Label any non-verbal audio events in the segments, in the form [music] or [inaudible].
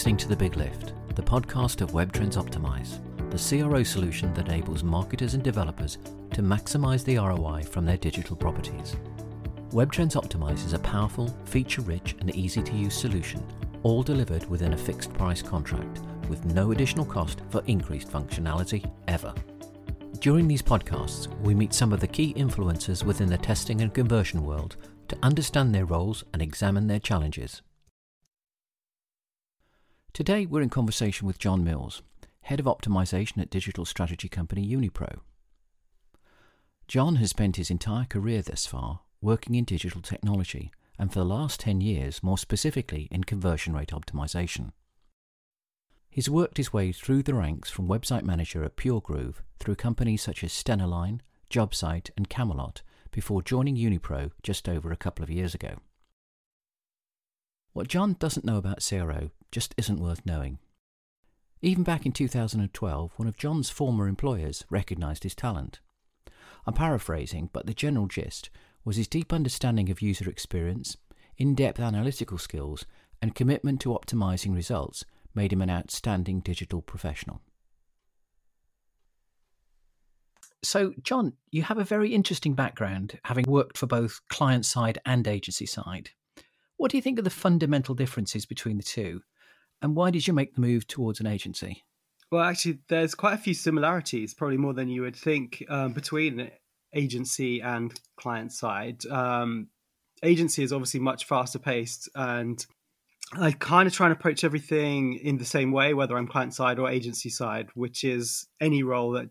listening to The Big Lift, the podcast of WebTrends Optimize, the CRO solution that enables marketers and developers to maximize the ROI from their digital properties. WebTrends Optimize is a powerful, feature rich, and easy to use solution, all delivered within a fixed price contract with no additional cost for increased functionality ever. During these podcasts, we meet some of the key influencers within the testing and conversion world to understand their roles and examine their challenges. Today, we're in conversation with John Mills, Head of Optimization at digital strategy company Unipro. John has spent his entire career thus far working in digital technology, and for the last 10 years, more specifically in conversion rate optimization. He's worked his way through the ranks from website manager at PureGroove through companies such as Stena Line, JobSite, and Camelot before joining Unipro just over a couple of years ago. What John doesn't know about CRO just isn't worth knowing. Even back in 2012, one of John's former employers recognised his talent. I'm paraphrasing, but the general gist was his deep understanding of user experience, in depth analytical skills, and commitment to optimising results made him an outstanding digital professional. So, John, you have a very interesting background, having worked for both client side and agency side. What do you think are the fundamental differences between the two? And why did you make the move towards an agency? Well, actually, there's quite a few similarities, probably more than you would think, um, between agency and client side. Um, agency is obviously much faster paced and I kind of try and approach everything in the same way, whether I'm client side or agency side, which is any role that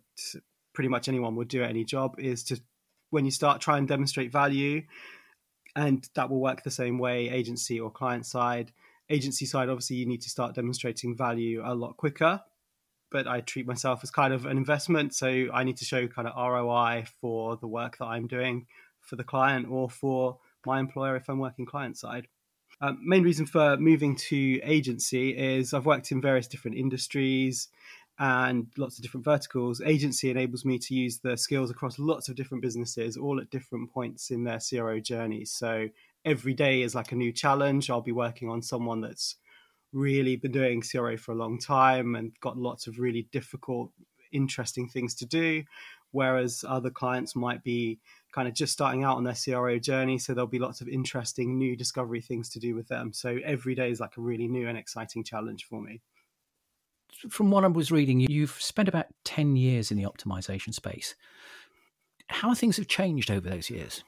pretty much anyone would do at any job is to when you start try and demonstrate value and that will work the same way agency or client side agency side obviously you need to start demonstrating value a lot quicker but i treat myself as kind of an investment so i need to show kind of roi for the work that i'm doing for the client or for my employer if i'm working client side um, main reason for moving to agency is I've worked in various different industries and lots of different verticals. Agency enables me to use the skills across lots of different businesses, all at different points in their CRO journey. So every day is like a new challenge. I'll be working on someone that's really been doing CRO for a long time and got lots of really difficult, interesting things to do. Whereas other clients might be kind of just starting out on their CRO journey. So there'll be lots of interesting new discovery things to do with them. So every day is like a really new and exciting challenge for me. From what I was reading, you've spent about 10 years in the optimization space. How things have changed over those years?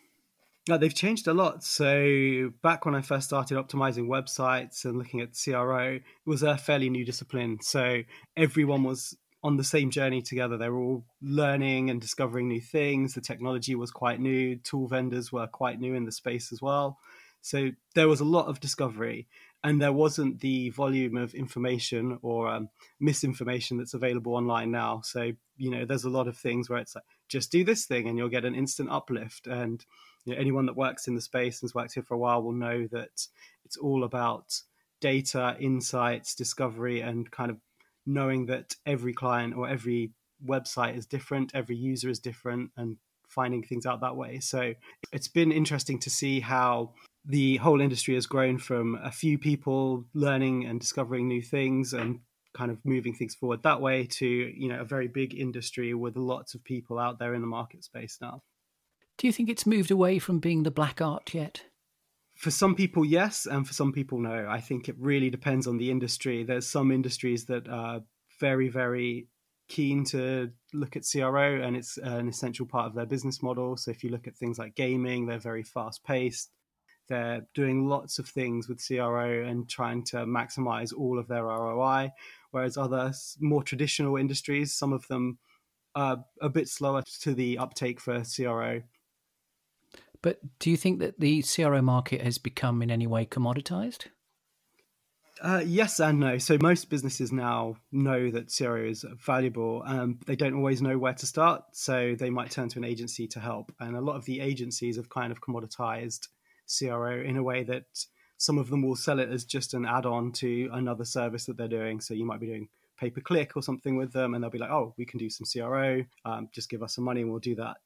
Yeah, they've changed a lot. So back when I first started optimizing websites and looking at CRO, it was a fairly new discipline. So everyone was on the same journey together. They were all learning and discovering new things. The technology was quite new. Tool vendors were quite new in the space as well. So there was a lot of discovery, and there wasn't the volume of information or um, misinformation that's available online now. So you know, there's a lot of things where it's like just do this thing and you'll get an instant uplift. And you know, anyone that works in the space and has worked here for a while will know that it's all about data, insights, discovery, and kind of knowing that every client or every website is different, every user is different, and finding things out that way. So it's been interesting to see how the whole industry has grown from a few people learning and discovering new things and kind of moving things forward that way to you know a very big industry with lots of people out there in the market space now do you think it's moved away from being the black art yet for some people, yes, and for some people, no. I think it really depends on the industry. There's some industries that are very, very keen to look at CRO, and it's an essential part of their business model. So if you look at things like gaming, they're very fast paced. They're doing lots of things with CRO and trying to maximize all of their ROI. Whereas other more traditional industries, some of them are a bit slower to the uptake for CRO but do you think that the CRO market has become in any way commoditized? Uh, yes and no. So most businesses now know that CRO is valuable. Um, they don't always know where to start, so they might turn to an agency to help. And a lot of the agencies have kind of commoditized CRO in a way that some of them will sell it as just an add-on to another service that they're doing. So you might be doing pay per click or something with them, and they'll be like, "Oh, we can do some CRO. Um, just give us some money, and we'll do that."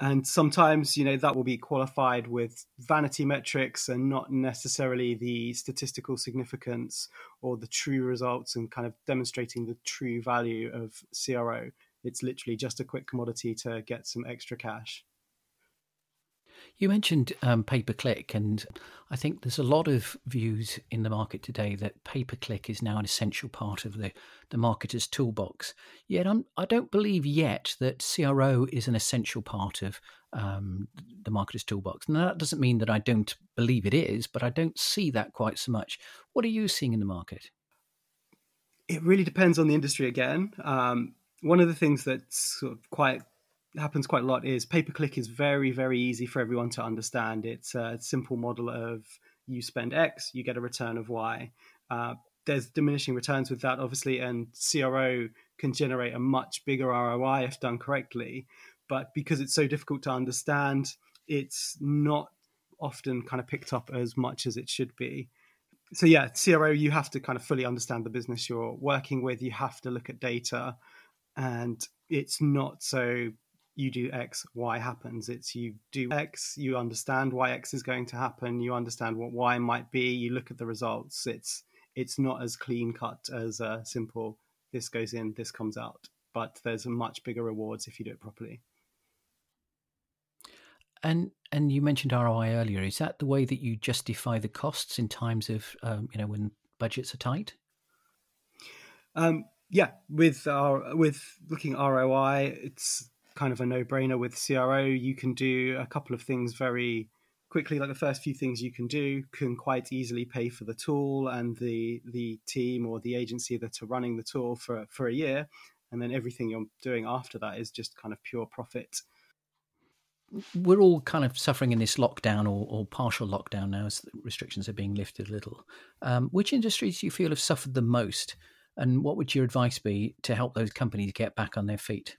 And sometimes you know that will be qualified with vanity metrics and not necessarily the statistical significance or the true results and kind of demonstrating the true value of cro it's literally just a quick commodity to get some extra cash you mentioned um, pay per click, and I think there's a lot of views in the market today that pay per click is now an essential part of the, the marketer's toolbox. Yet I'm, I do not believe yet that CRO is an essential part of um, the marketer's toolbox. Now, that doesn't mean that I don't believe it is, but I don't see that quite so much. What are you seeing in the market? It really depends on the industry again. Um, one of the things that's sort of quite happens quite a lot is pay per click is very very easy for everyone to understand. It's a simple model of you spend X, you get a return of Y. Uh, there's diminishing returns with that, obviously, and CRO can generate a much bigger ROI if done correctly. But because it's so difficult to understand, it's not often kind of picked up as much as it should be. So yeah, CRO, you have to kind of fully understand the business you're working with. You have to look at data, and it's not so you do X, Y happens. It's you do X, you understand why X is going to happen, you understand what Y might be, you look at the results. It's it's not as clean cut as a simple this goes in, this comes out. But there's much bigger rewards if you do it properly. And and you mentioned ROI earlier. Is that the way that you justify the costs in times of um, you know when budgets are tight? Um, yeah, with our with looking at ROI, it's kind of a no-brainer with CRO. You can do a couple of things very quickly. Like the first few things you can do can quite easily pay for the tool and the the team or the agency that are running the tool for for a year, and then everything you're doing after that is just kind of pure profit. We're all kind of suffering in this lockdown or, or partial lockdown now as restrictions are being lifted a little. Um, which industries do you feel have suffered the most? And what would your advice be to help those companies get back on their feet?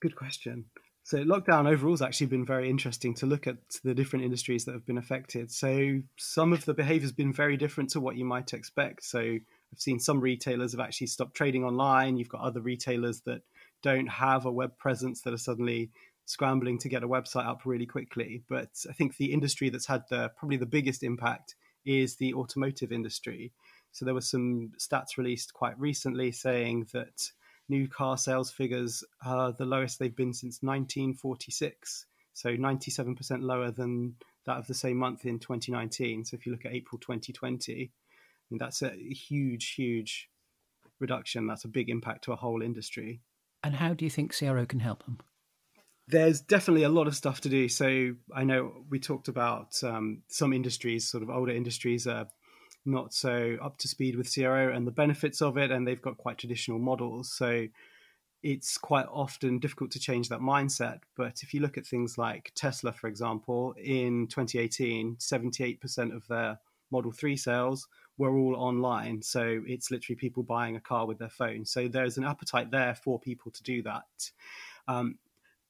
Good question. So lockdown overall has actually been very interesting to look at the different industries that have been affected. So some of the behavior has been very different to what you might expect. So I've seen some retailers have actually stopped trading online. You've got other retailers that don't have a web presence that are suddenly scrambling to get a website up really quickly. But I think the industry that's had the probably the biggest impact is the automotive industry. So there were some stats released quite recently saying that new car sales figures are the lowest they've been since 1946. So 97% lower than that of the same month in 2019. So if you look at April 2020, that's a huge, huge reduction. That's a big impact to a whole industry. And how do you think CRO can help them? There's definitely a lot of stuff to do. So I know we talked about um, some industries, sort of older industries, are not so up to speed with CRO and the benefits of it, and they've got quite traditional models. So it's quite often difficult to change that mindset. But if you look at things like Tesla, for example, in 2018, 78% of their Model 3 sales were all online. So it's literally people buying a car with their phone. So there's an appetite there for people to do that. Um,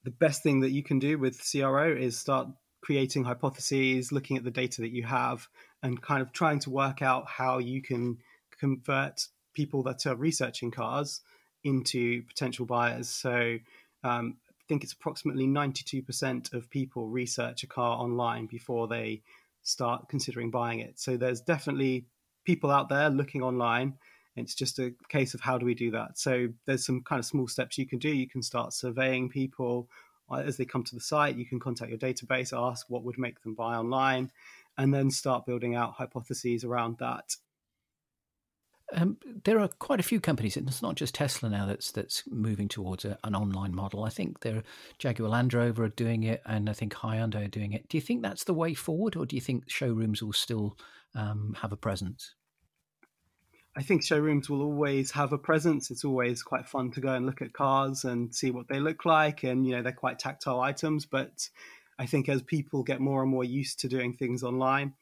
the best thing that you can do with CRO is start creating hypotheses, looking at the data that you have, and kind of trying to work out how you can convert people that are researching cars into potential buyers. So um, I think it's approximately 92% of people research a car online before they start considering buying it. So there's definitely people out there looking online. It's just a case of how do we do that. So there's some kind of small steps you can do. You can start surveying people as they come to the site. You can contact your database, ask what would make them buy online, and then start building out hypotheses around that. Um, there are quite a few companies, and it's not just Tesla now that's that's moving towards a, an online model. I think there, Jaguar Land Rover are doing it, and I think Hyundai are doing it. Do you think that's the way forward, or do you think showrooms will still um, have a presence? I think showrooms will always have a presence. It's always quite fun to go and look at cars and see what they look like, and you know they're quite tactile items. But I think as people get more and more used to doing things online,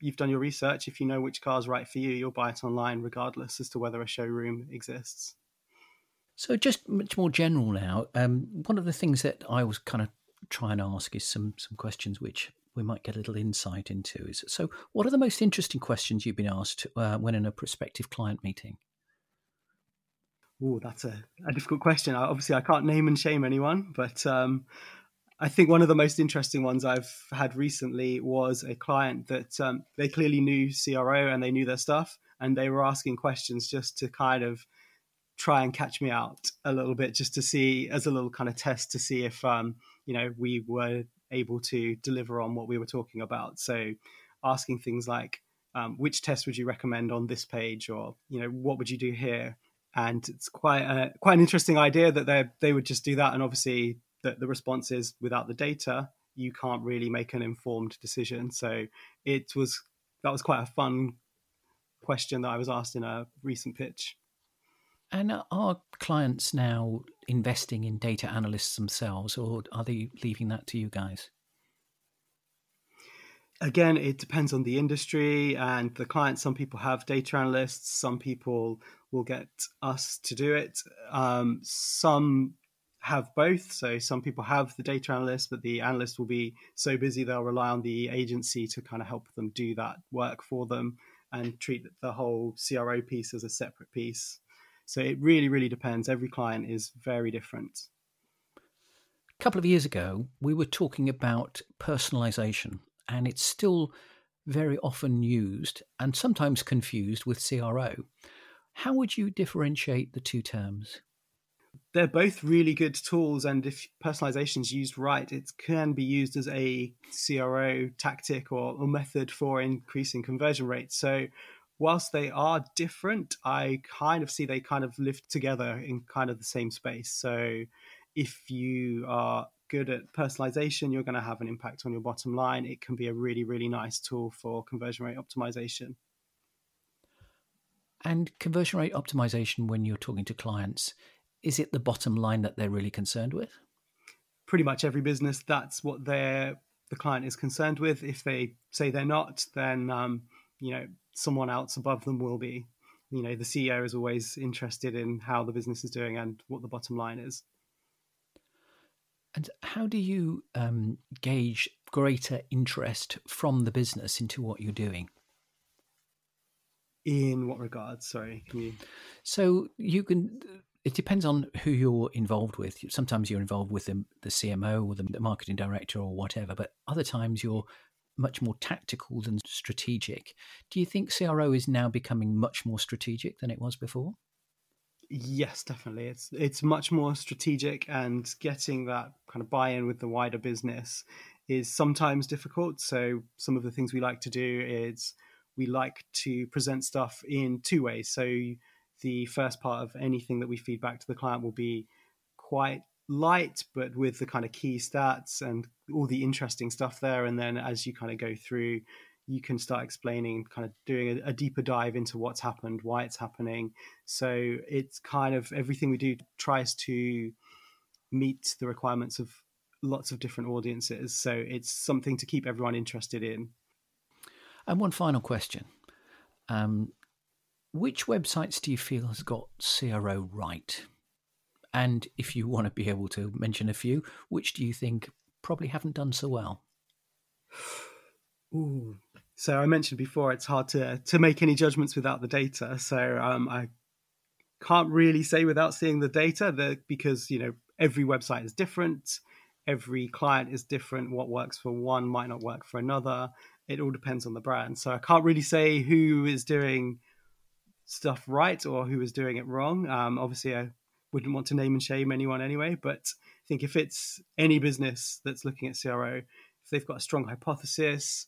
you've done your research. If you know which car is right for you, you'll buy it online, regardless as to whether a showroom exists. So, just much more general now. Um, one of the things that I was kind of try and ask is some some questions which we might get a little insight into. Is so, what are the most interesting questions you've been asked uh, when in a prospective client meeting? Oh, that's a, a, difficult question. Obviously, I can't name and shame anyone, but um, I think one of the most interesting ones I've had recently was a client that um, they clearly knew CRO and they knew their stuff, and they were asking questions just to kind of try and catch me out a little bit, just to see as a little kind of test to see if um, you know we were able to deliver on what we were talking about. So asking things like, um, which test would you recommend on this page, or you know, what would you do here? And it's quite a, quite an interesting idea that they they would just do that, and obviously the, the response is without the data, you can't really make an informed decision. So it was that was quite a fun question that I was asked in a recent pitch. And are clients now investing in data analysts themselves, or are they leaving that to you guys? Again, it depends on the industry and the client. Some people have data analysts, some people will get us to do it. Um, some have both. So some people have the data analyst, but the analyst will be so busy they'll rely on the agency to kind of help them do that work for them and treat the whole CRO piece as a separate piece. So it really, really depends. Every client is very different. A couple of years ago, we were talking about personalization, and it's still very often used and sometimes confused with CRO. How would you differentiate the two terms? They're both really good tools, and if personalization is used right, it can be used as a CRO tactic or, or method for increasing conversion rates. So whilst they are different, I kind of see they kind of live together in kind of the same space. So if you are good at personalization, you're going to have an impact on your bottom line. It can be a really, really nice tool for conversion rate optimization. And conversion rate optimization, when you're talking to clients, is it the bottom line that they're really concerned with? Pretty much every business, that's what their the client is concerned with. If they say they're not, then um, you know someone else above them will be. You know, the CEO is always interested in how the business is doing and what the bottom line is. And how do you um, gauge greater interest from the business into what you're doing? In what regards? Sorry, can you? So you can. It depends on who you're involved with. Sometimes you're involved with the, the CMO or the marketing director or whatever, but other times you're much more tactical than strategic. Do you think CRO is now becoming much more strategic than it was before? Yes, definitely. It's it's much more strategic, and getting that kind of buy-in with the wider business is sometimes difficult. So some of the things we like to do is we like to present stuff in two ways. So the first part of anything that we feed back to the client will be quite light, but with the kind of key stats and all the interesting stuff there. And then as you kind of go through, you can start explaining, kind of doing a, a, deeper dive into what's happened, why it's happening. So it's kind of everything we do tries to meet the requirements of lots of different audiences. So it's something to keep everyone interested in. And one final question. Um, which websites do you feel has got CRO right? And if you want to be able to mention a few, which do you think probably haven't done so well? Ooh. So I mentioned before it's hard to to make any judgments without the data. So um, I can't really say without seeing the data that because you know every website is different, every client is different. What works for one might not work for another. It all depends on the brand. So I can't really say who is doing stuff right or who is doing it wrong. Um, obviously, I wouldn't want to name and shame anyone anyway, but I think if it's any business that's looking at CRO, if they've got a strong hypothesis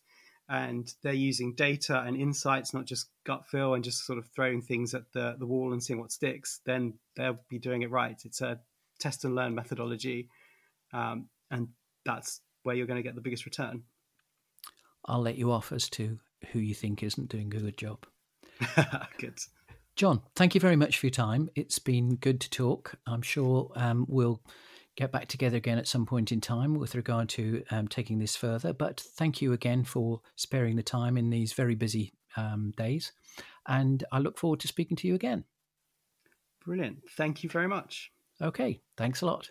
and they're using data and insights, not just gut feel and just sort of throwing things at the, the wall and seeing what sticks, then they'll be doing it right. It's a test and learn methodology. Um, and that's where you're going to get the biggest return. I'll let you off as to who you think isn't doing a good job. [laughs] good. John, thank you very much for your time. It's been good to talk. I'm sure um, we'll get back together again at some point in time with regard to um, taking this further. But thank you again for sparing the time in these very busy um, days. And I look forward to speaking to you again. Brilliant. Thank you very much. Okay. Thanks a lot.